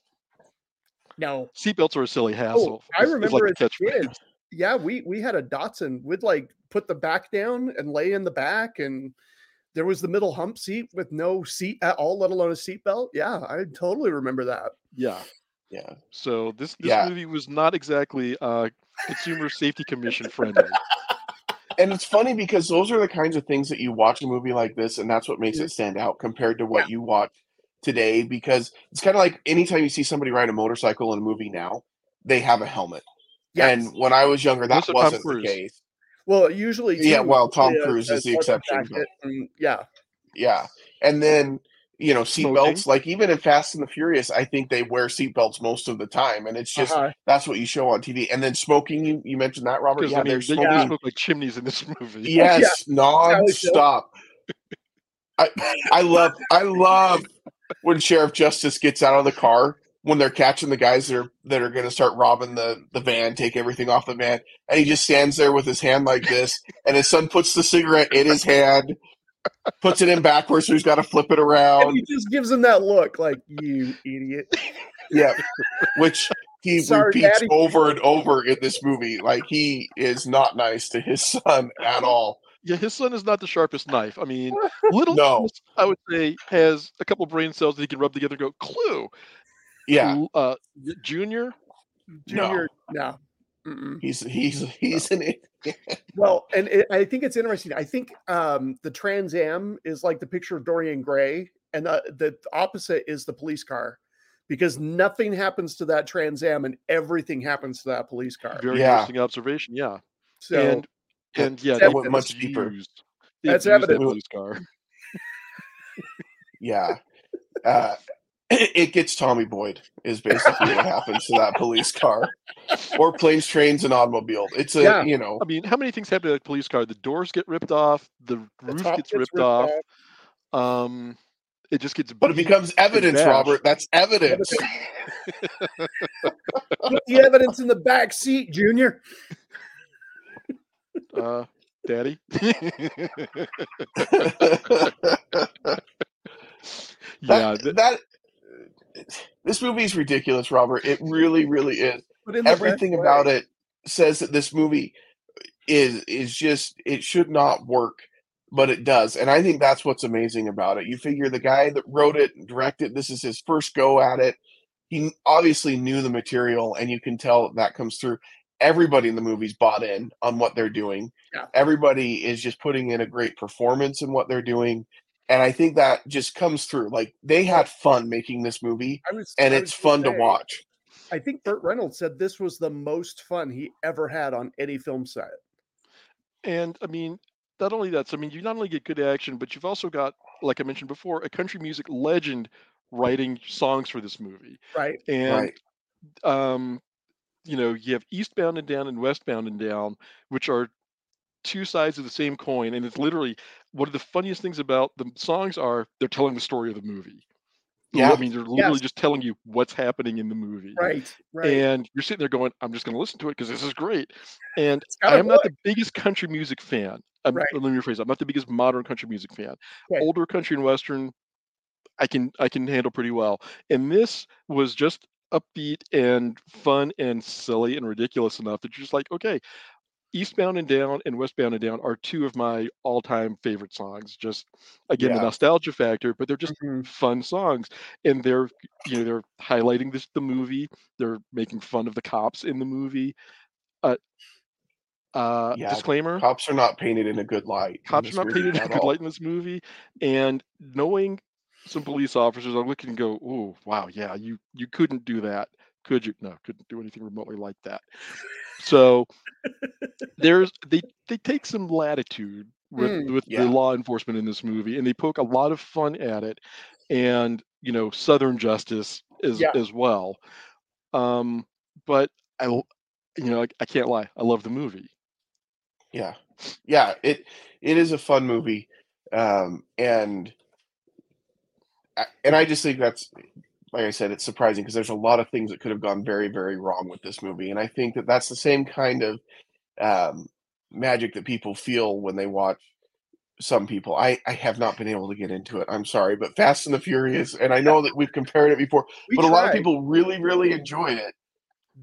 B: No.
C: Seatbelts are a silly hassle.
B: Oh, I
C: is- is
B: remember
C: like
B: as a kid. Yeah, we we had a Datsun. We'd like put the back down and lay in the back, and there was the middle hump seat with no seat at all, let alone a seat belt. Yeah, I totally remember that.
C: Yeah.
A: Yeah.
C: So this this
A: Yeah.
C: movie was not exactly uh, Consumer Safety Commission friendly.
A: And it's funny because those are the kinds of things that you watch a movie like this, and that's what makes it stand out compared to what you watch today because it's kind of like anytime you see somebody ride a motorcycle in a movie now, they have a helmet.
B: Yes.
A: And when I was younger, that wasn't the case.
B: well, usually
A: Yeah, well, Tom Cruise is the exception,
B: and- yeah.
A: Yeah. And then, you know, seatbelts, like even in Fast and the Furious, I think they wear seatbelts most of the time. And it's just
B: Uh-huh.
A: that's what you show on TV. And then smoking, you, you mentioned that, Robert. Yeah,
C: I mean,
A: they're
C: they
A: smoking.
C: they smoke like chimneys in this movie.
A: Yes,
B: feel.
A: nonstop. I I love I love when Sheriff Justice gets out of the car when they're catching the guys that are that are going to start robbing the the van, take everything off the van, and he just stands there with his hand like this, and his son puts the cigarette in his hand, puts it in backwards, so he's got to flip it
B: And
A: around.
B: he just gives him that look, like you idiot.
A: Yeah, which he
B: Sorry,
A: repeats
B: Daddy.
A: over and over in this movie. Like he is not nice to his son at all.
C: Yeah, his son is not the sharpest knife. I mean, little
A: No.
C: Thomas, I would say, has a couple brain cells that he can rub together and go, clue.
A: Yeah,
C: Uh, Junior,
B: Junior, no. Mm-mm.
A: he's he's he's an idiot.
B: Well, and it, I think it's interesting. I think um, the Trans Am is like the picture of Dorian Gray, and the, the opposite is the police car, because nothing happens to that Trans Am, and everything happens to that police car.
C: very
A: Yeah.
C: interesting observation. Yeah.
B: So
C: and and yeah,
B: That went
A: much deeper.
C: used-
B: That's
C: abused that
B: evident.
C: police car.
A: Yeah. Uh, it gets Tommy Boy is basically what happens to that police car, or planes, trains, and automobile. It's a
B: Yeah.
A: you know
C: I mean, how many things happen to that police car? The doors get ripped off, the
B: the
C: roof
B: top
C: gets ripped, off.
B: off.
C: Um, it just gets.
A: but it becomes evidence. Robert. That's evidence.
B: Put the evidence in the back seat, Junior.
C: uh, Daddy. yeah,
A: that, that this movie is ridiculous, Robert. It really, really is.
B: But in the best
A: Everything about it says that this movie is is just it should not work, but it does, and I think that's what's amazing about it. You figure the guy that wrote it, and directed, this is his first go at it. He obviously knew the material, and you can tell that comes through. Everybody in the movie's bought in on what they're doing.
B: Yeah.
A: Everybody is just putting in a great performance in what they're doing. And I think that just comes through. Like they had fun making this movie,
B: was,
A: and it's
B: was gonna
A: fun to watch.
B: I think Burt Reynolds said this was the most fun he ever had on any film set.
C: and I mean, not only that. So I mean, you not only get good action, but you've also got, like I mentioned before, a country music legend writing songs for this movie.
B: Right.
C: And
A: Right.
C: um, you know, you have Eastbound and Down and Westbound and Down, which are two sides of the same coin. And it's literally one of the funniest things about the songs are they're telling the story of the movie.
A: Yeah.
C: I mean, they're literally
B: Yes.
C: just telling you what's happening in the movie.
B: Right. Right.
C: And you're sitting there going, I'm just going to listen to it because this is great. And
B: It's got a
C: I'm not the biggest country music fan. I'm,
B: Right.
C: Let me rephrase. I'm not the biggest modern country music fan.
B: Okay.
C: Older country and western, I can I can handle pretty well. And this was just upbeat and fun and silly and ridiculous enough that you're just like, okay, Eastbound and Down and Westbound and Down are two of my all-time favorite songs. Just again, the nostalgia factor, but they're just
B: Mhm.
C: fun songs and they're you know they're highlighting this the movie they're making fun of the cops in the movie uh uh
A: Yeah,
C: disclaimer
A: Cops are not painted in a good light.
C: cops are not painted in a good
A: all.
C: light in this movie and knowing some police officers i look and go oh wow yeah you you couldn't do that could you no couldn't do anything remotely like that so there's they they take some latitude with
B: Mm,
C: with
A: yeah.
C: the law enforcement in this movie and they poke a lot of fun at it and you know southern justice as
B: Yeah.
C: as well um but I you know I, I can't lie i love the movie
A: Yeah, yeah. It it is a fun movie, um, and and I just think that's like I said, it's surprising because there's a lot of things that could have gone very very wrong with this movie, and I think that that's the same kind of um, magic that people feel when they watch. Some people, I I have not been able to get into it. I'm sorry, but Fast and the Furious, and I know that we've compared it before,
B: We
A: but a lot of people really really enjoy it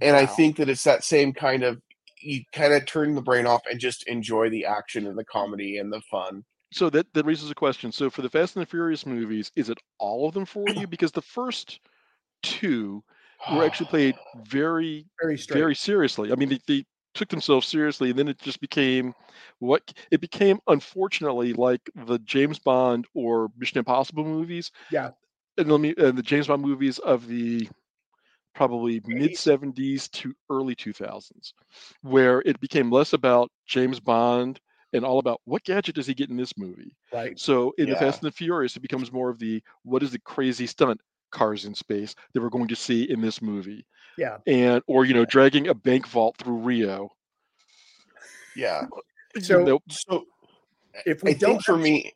A: and I think that it's that same kind of you kind of turn the brain off and just enjoy the action and the comedy and the fun.
C: So that that raises a question so for the fast and the furious movies is it all of them for you because the first two were actually played very
B: very straight.
C: very seriously. I mean, they, they took themselves seriously, and then it just became what it became. Unfortunately, like the James Bond or Mission Impossible movies.
B: Yeah.
C: and let me and the James Bond movies of the probably mid 70s to early 2000s, where it became less about James Bond and all about what gadget does he get in this movie.
B: Right.
C: So in the Fast and the Furious, it becomes more of the what is the crazy stunt cars in space that we're going to see in this movie,
B: Yeah.
C: and or you know dragging a bank vault through Rio.
A: Yeah.
C: You
B: So-
C: know,
A: So
B: If we
A: I
B: don't
A: for me,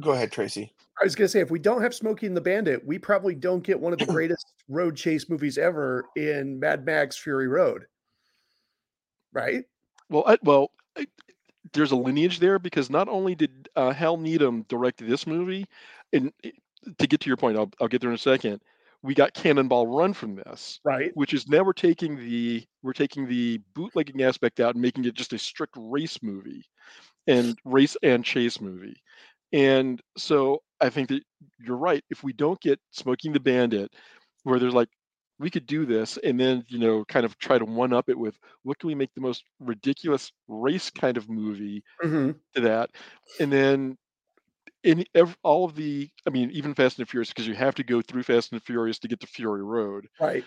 A: go ahead, Tracy.
B: I was gonna say if we don't have Smokey and the Bandit, we probably don't get one of the greatest road chase movies ever in Mad Max Fury Road. Right?
C: Well, I, well, I, there's a lineage there because not only did uh, Hal Needham direct this movie, and to get to your point, I'll, I'll get there in a second. We got Cannonball Run from this,
B: Right.
C: which is now we're taking the we're taking the bootlegging aspect out and making it just a strict race movie, and race and chase movie. And so I think that you're right. If we don't get Smokey and the Bandit, where there's like we could do this and then you know kind of try to one up it with what can we make the most ridiculous race kind of movie
B: Mhm.
C: to that and then in ev- all of the i mean even fast and furious because you have to go through fast and furious to get to fury road
B: Right.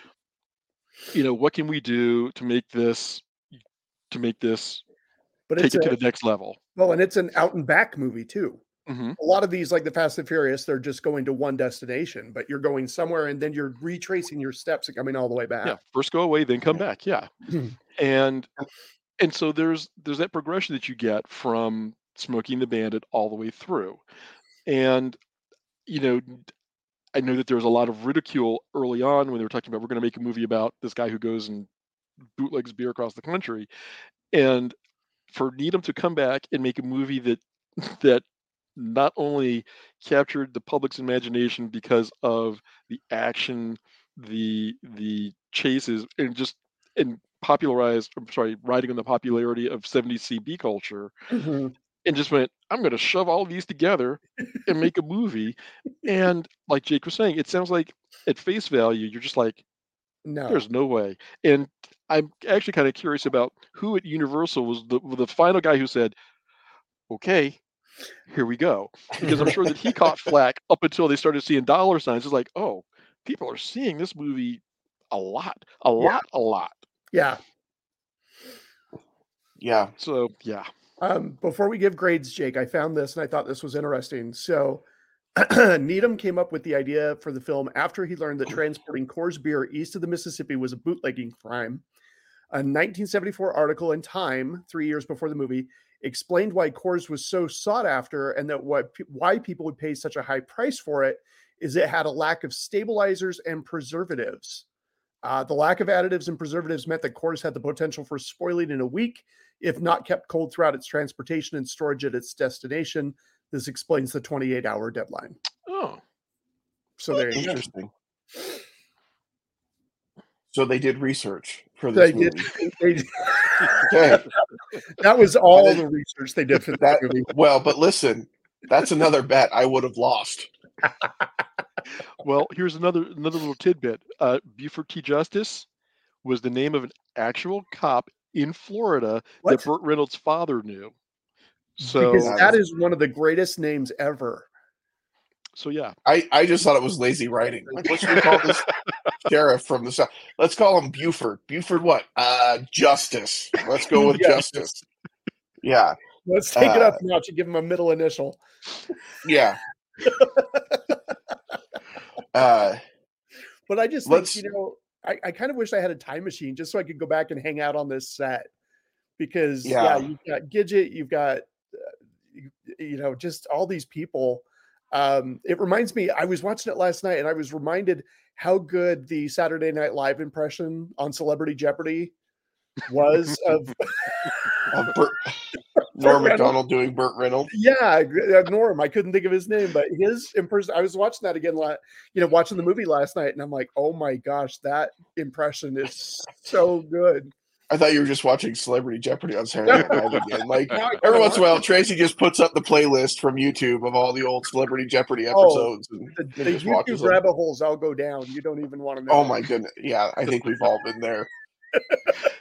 C: you know what can we do to make this to make this
B: But
C: take it to the next level
B: well, and it's an out and back movie too.
C: Hmm
B: A lot of these, like the Fast and Furious, they're just going to one destination, but you're going somewhere and then you're retracing your steps and coming all the way back.
C: yeah first go away then come back yeah. And and so there's there's that progression that you get from Smokey and the Bandit all the way through. And you know i know that there was a lot of ridicule early on when they were talking about we're going to make a movie about this guy who goes and bootlegs beer across the country and for needham to come back and make a movie that that not only captured the public's imagination because of the action the the chases and just and popularized i'm sorry riding on the popularity of 70s cb culture
B: Mhm.
C: and just went i'm going to shove all these together and make a movie and like jake was saying it sounds like at face value you're just like
B: No.
C: there's no way and i'm actually kind of curious about who at universal was the, the final guy who said okay here we go because i'm sure that he caught flack up until they started seeing dollar signs it's like oh people are seeing this movie a lot a
B: Yeah.
C: lot a lot
B: Yeah.
A: Yeah.
C: so yeah
B: Um, before we give grades, Jake, I found this and I thought this was interesting. So, Needham came up with the idea for the film after he learned that transporting Coors beer east of the Mississippi was a bootlegging crime. A 1974 article in Time, three years before the movie, explained why Coors was so sought after and that what why people would pay such a high price for it is it had a lack of stabilizers and preservatives. Uh, the lack of additives and preservatives meant that Coors had the potential for spoiling in a week if not kept cold throughout its transportation and storage at its destination. This explains the 28 hour deadline.
C: oh
B: So there you go.
A: Interesting. So they did research for
B: They
A: this
B: did.
A: movie.
B: They-
A: Okay.
B: that was all
A: did-
B: the research they did for
A: That
B: that movie.
A: well, but listen, that's another bet I would have lost.
C: well here's another another little tidbit uh buford t justice was the name of an actual cop in florida
B: What?
C: that burt reynolds father knew so
B: because
A: That
B: that
A: was-
B: is one of the greatest names ever.
C: So yeah
A: I, I just thought it was lazy writing. Like, what should we call this sheriff from the south? Let's call him Buford. Buford what? Uh Justice. Let's go with
B: Yeah.
A: Justice. Yeah.
B: Let's take it
A: Uh,
B: up now to give him a middle initial.
A: Yeah. uh
B: But I just think,
A: Let's-
B: you know, I, I kind of wish I had a time machine just so I could go back and hang out on this set because yeah,
A: Yeah.
B: you've got Gidget, you've got uh, you, you know just all these people. Um, it reminds me, I was watching it last night and I was reminded how good the Saturday Night Live impression on Celebrity Jeopardy was of
A: uh, Burt, Norm. Macdonald doing Burt Reynolds.
B: yeah uh, Norm. I couldn't think of his name, but his impression. I was watching that again, you know, watching the movie last night, and I'm like, oh my gosh, that impression is so good.
A: I thought you were just watching Celebrity Jeopardy on Saturday Night Live again. Like
B: Now I kinda
A: every once in a while, Tracy just puts up the playlist from YouTube of all the old Celebrity Jeopardy
B: Oh,
A: episodes. and,
B: the,
A: and
B: the
A: just watches
B: YouTube
A: them.
B: rabbit holes I'll go down. You don't even want to know.
A: Oh my goodness. Yeah, I think we've all been there.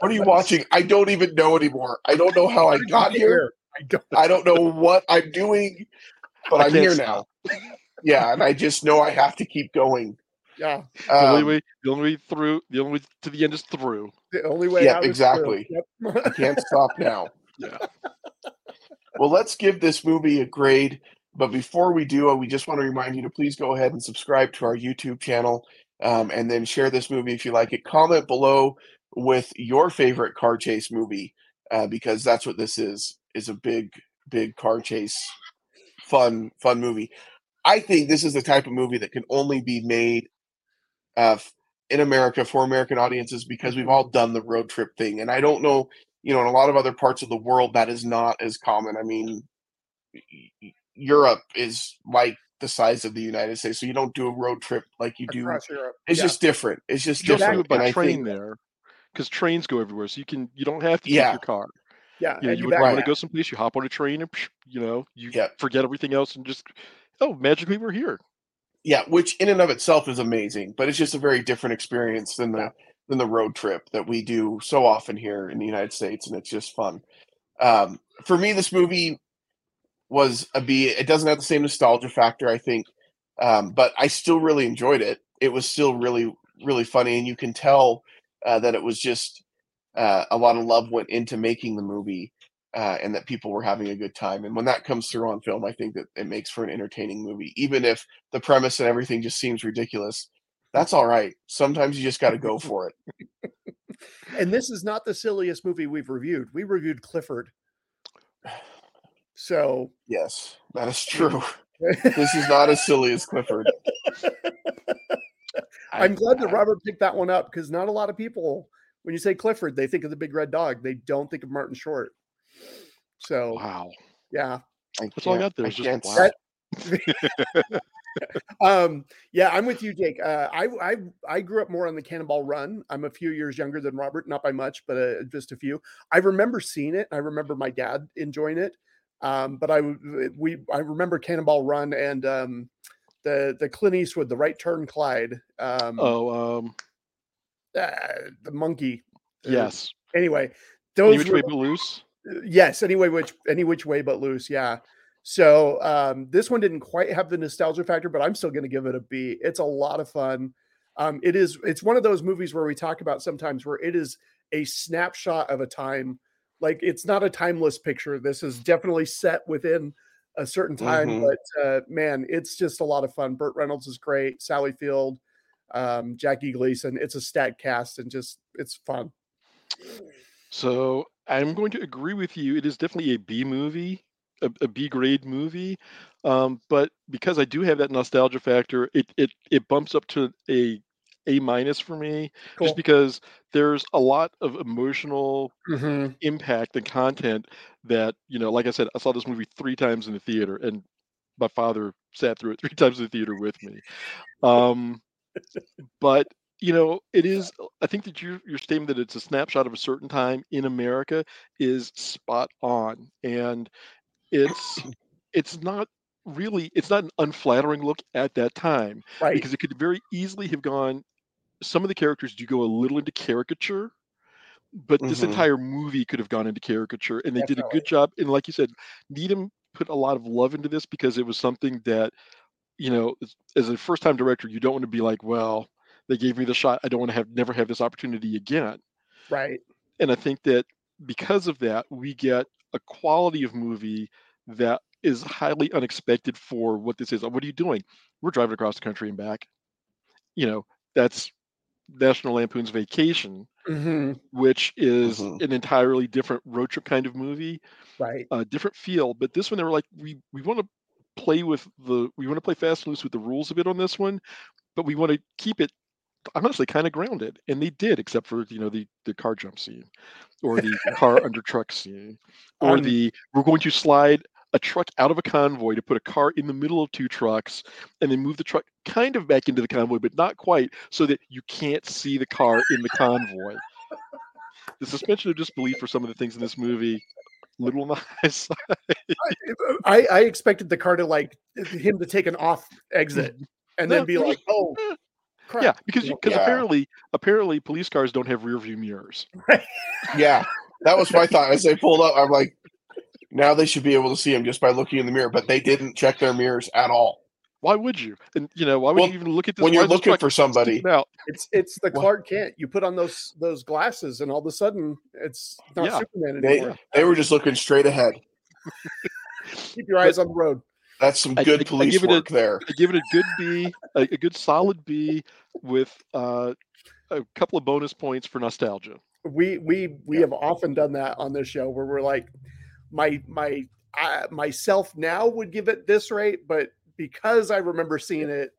A: What are you watching? I don't even know anymore. I don't know how I got here.
B: I don't.
A: I don't know what I'm doing, but
C: I
A: I'm
C: can't
A: here now. yeah, and I just know I have to keep going.
B: Yeah.
C: The only
A: Um,
C: way, the only way through, the only way to the end is through.
B: The only way Yeah,
A: exactly.
B: Yep.
A: I can't stop now.
C: Yeah.
A: Well, let's give this movie a grade. But before we do, uh, we just want to remind you to please go ahead and subscribe to our YouTube channel um, and then share this movie if you like it. Comment below with your favorite car chase movie uh, because that's what this is is a big, big car chase, fun, fun movie. I think this is the type of movie that can only be made uh, in America for American audiences because we've all done the road trip thing. And I don't know, you know, in a lot of other parts of the world, that is not as common. I mean, y- y- Europe is like the size of the United States, so you don't do a road trip like you do.
B: Europe.
A: It's
B: Yeah.
A: just different. It's just
C: You also do
A: different.
C: it
A: and
C: by
A: I
C: train
A: think,
C: there, because trains go everywhere, so you can you don't have to
A: Yeah.
C: take your car.
B: yeah.
C: You know, you,
B: you
C: would want to go someplace, you hop on a train, and you know, you
A: Yeah.
C: forget everything else and just oh, magically we're here.
A: Yeah, which in and of itself is amazing, but it's just a very different experience than the than the road trip that we do so often here in the United States, and it's just fun. Um, for me, this movie was a B. It doesn't have the same nostalgia factor, I think, um, but I still really enjoyed it. It was still really, really funny, and you can tell uh, that it was just uh, a lot of love went into making the movie, uh, and that people were having a good time. And when that comes through on film, I think that it makes for an entertaining movie, even if the premise and everything just seems ridiculous. That's all right. Sometimes you just got to go for it.
B: And this is not the silliest movie we've reviewed. We reviewed Clifford. So
A: Yes, that is true. this is not as silly as Clifford.
B: I'm glad that
A: I-
B: Robert picked that one up because not a lot of people, when you say Clifford, they think of the big red dog. They don't think of Martin Short. So
C: Wow,
B: yeah.
A: I
C: that's all I got there.
A: I
C: just
A: can't
C: wow.
A: s-
B: Um, yeah, I'm with you, Jake. Uh, I, I I grew up more on the Cannonball Run. I'm a few years younger than Robert, not by much, but uh, just a few. I remember seeing it. I remember my dad enjoying it. Um, but I w- we I remember Cannonball Run and um, the the Clint Eastwood, the Right Turn, Clyde, um,
C: Oh, um,
B: uh, the monkey. uh,
C: yes.
B: Anyway,
C: Any
B: those
C: which
B: were
C: way loose.
B: Yes anyway which any which way but loose yeah. So um this one didn't quite have the nostalgia factor but i'm still going to give it a b. It's a lot of fun. Um it is it's one of those movies where we talk about sometimes where it is a snapshot of a time. Like it's not a timeless picture. This is definitely set within a certain time
A: Mhm.
B: but uh man it's just a lot of fun. Burt reynolds is great sally field um jackie gleason. It's a stat cast and just it's fun.
C: So I'm going to agree with you. It is definitely a B movie, a, a B grade movie. Um, but because I do have that nostalgia factor, it it it bumps up to a A minus for me,
B: cool
C: just because there's a lot of emotional
B: Mhm.
C: impact and content that you know. Like I said, I saw this movie three times in the theater, and my father sat through it three times in the theater with me. Um, but you know, it is. I think that your your statement that it's a snapshot of a certain time in America is spot on, and it's it's not really it's not an unflattering look at that time
B: right
C: because it could very easily have gone. Some of the characters do go a little into caricature, but this
A: Mhm.
C: entire movie could have gone into caricature, and they did a good job. And like you said, Needham put a lot of love into this because it was something that you know, as a first time director, you don't want to be like, well, they gave me the shot. I don't want to have never have this opportunity again.
B: right
C: And I think that because of that, we get a quality of movie that is highly unexpected for what this is. What are you doing? We're driving across the country and back. You know, that's National Lampoon's Vacation,
B: Mhm.
C: which is
A: Mhm.
C: an entirely different road trip kind of movie
B: right
C: a different feel. But this one, they were like, we we want to play with the we want to play fast and loose with the rules a bit on this one, but we want to keep it honestly kind of grounded, and they did, except for you know the the car jump scene, or the car under truck scene, or
B: Um,
C: the we're going to slide a truck out of a convoy to put a car in the middle of two trucks and then move the truck kind of back into the convoy but not quite so that you can't see the car in the convoy. The suspension of disbelief for some of the things in this movie little on the high side.
B: I, I expected the car to like him to take an off exit and
C: No,
B: then be like, oh, crap.
C: yeah because because
A: Yeah.
C: apparently apparently police cars don't have rear view mirrors
A: Yeah, that was my thought. As they pulled up, I'm like, now they should be able to see him just by looking in the mirror, but they didn't check their mirrors at all.
C: Why would you? And you know, why would
A: Well,
C: you even look at this
A: when you're looking for somebody,
C: sticking out?
B: It's it's the
A: Well-
B: Clark Kent. You put on those those glasses, and all of a sudden, it's not
C: Yeah.
B: Superman
A: they
B: anymore.
A: they were just looking straight ahead.
B: Keep your eyes on the road.
A: That's some good
C: I- I
A: police
C: give it a-
A: work there.
C: I give it a good B, a, a good solid B with uh, a couple of bonus points for nostalgia.
B: We we we
A: Yeah.
B: have often done that on this show where we're like, my my I, myself now would give it this rate, but because I remember seeing it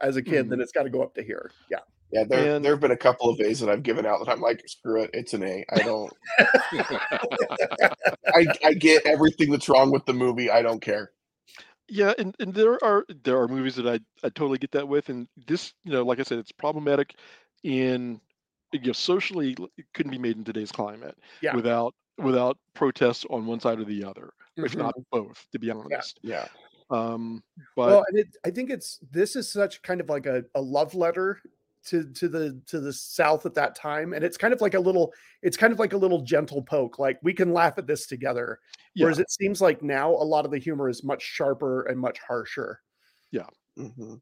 B: as a kid,
C: Mhm.
B: then it's got to go up to here. Yeah.
A: Yeah, there
C: And-
A: there have been a couple of A's that I've given out that I'm like, screw it, it's an A. I don't. I I get everything that's wrong with the movie. I don't care.
C: Yeah, and, and there are there are movies that I, I totally get that with, and this you know, like I said, it's problematic in you know socially it couldn't be made in today's climate
B: Yeah.
C: without without protests on one side or the other, if
B: Mhm.
C: not both, to be honest.
A: Yeah.
C: Um, but
B: well, and it, I think it's this is such kind of like a, a love letter to to the to the South at that time, and it's kind of like a little it's kind of like a little gentle poke. Like we can laugh at this together.
C: yeah,
B: Whereas it seems like now a lot of the humor is much sharper and much harsher.
A: yeah mm-hmm.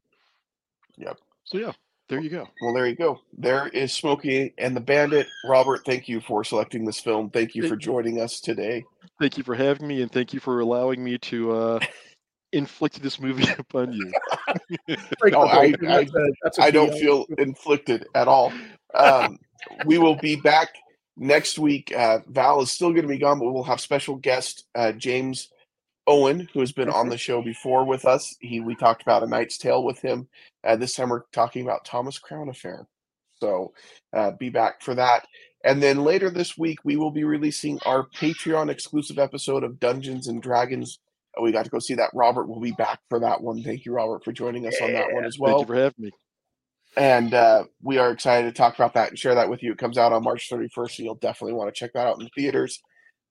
A: Yep.
C: so yeah, there you go.
A: Well, there you go. There is Smokey and the Bandit. Robert, thank you for selecting this film. Thank you
C: Thank-
A: for joining us today.
C: Thank you for having me, and thank you for allowing me to uh, inflict this movie upon you.
B: Break
A: No,
B: the
A: I-
B: break,
A: I-
B: that's a- that's a
A: I don't feel inflicted at all. Um, we will be back next week. Uh, Val is still going to be gone, but we'll have special guest uh, James Owen, who has been on the show before with us. He we talked about A Knight's Tale with him. Uh, this time we're talking about Thomas Crown Affair. So uh, be back for that. And then later this week, we will be releasing our Patreon exclusive episode of Dungeons and Dragons. We got to go see that. Robert will be back for that one. Thank you, Robert, for joining us on that one as well
C: thank you for having me.
A: and uh, we are excited to talk about that and share that with you. It comes out on March 31st, so you'll definitely want to check that out in the theaters.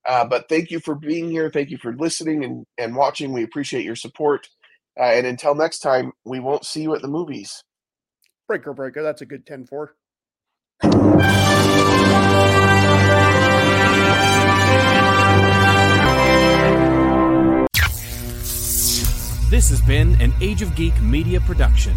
A: Uh, but thank you for being here. Thank you for listening and, and watching. We appreciate your support. Uh, and until next time, we won't see you at the movies.
B: breaker breaker. That's a good 10 4.
D: This has been an Age of Geek media production.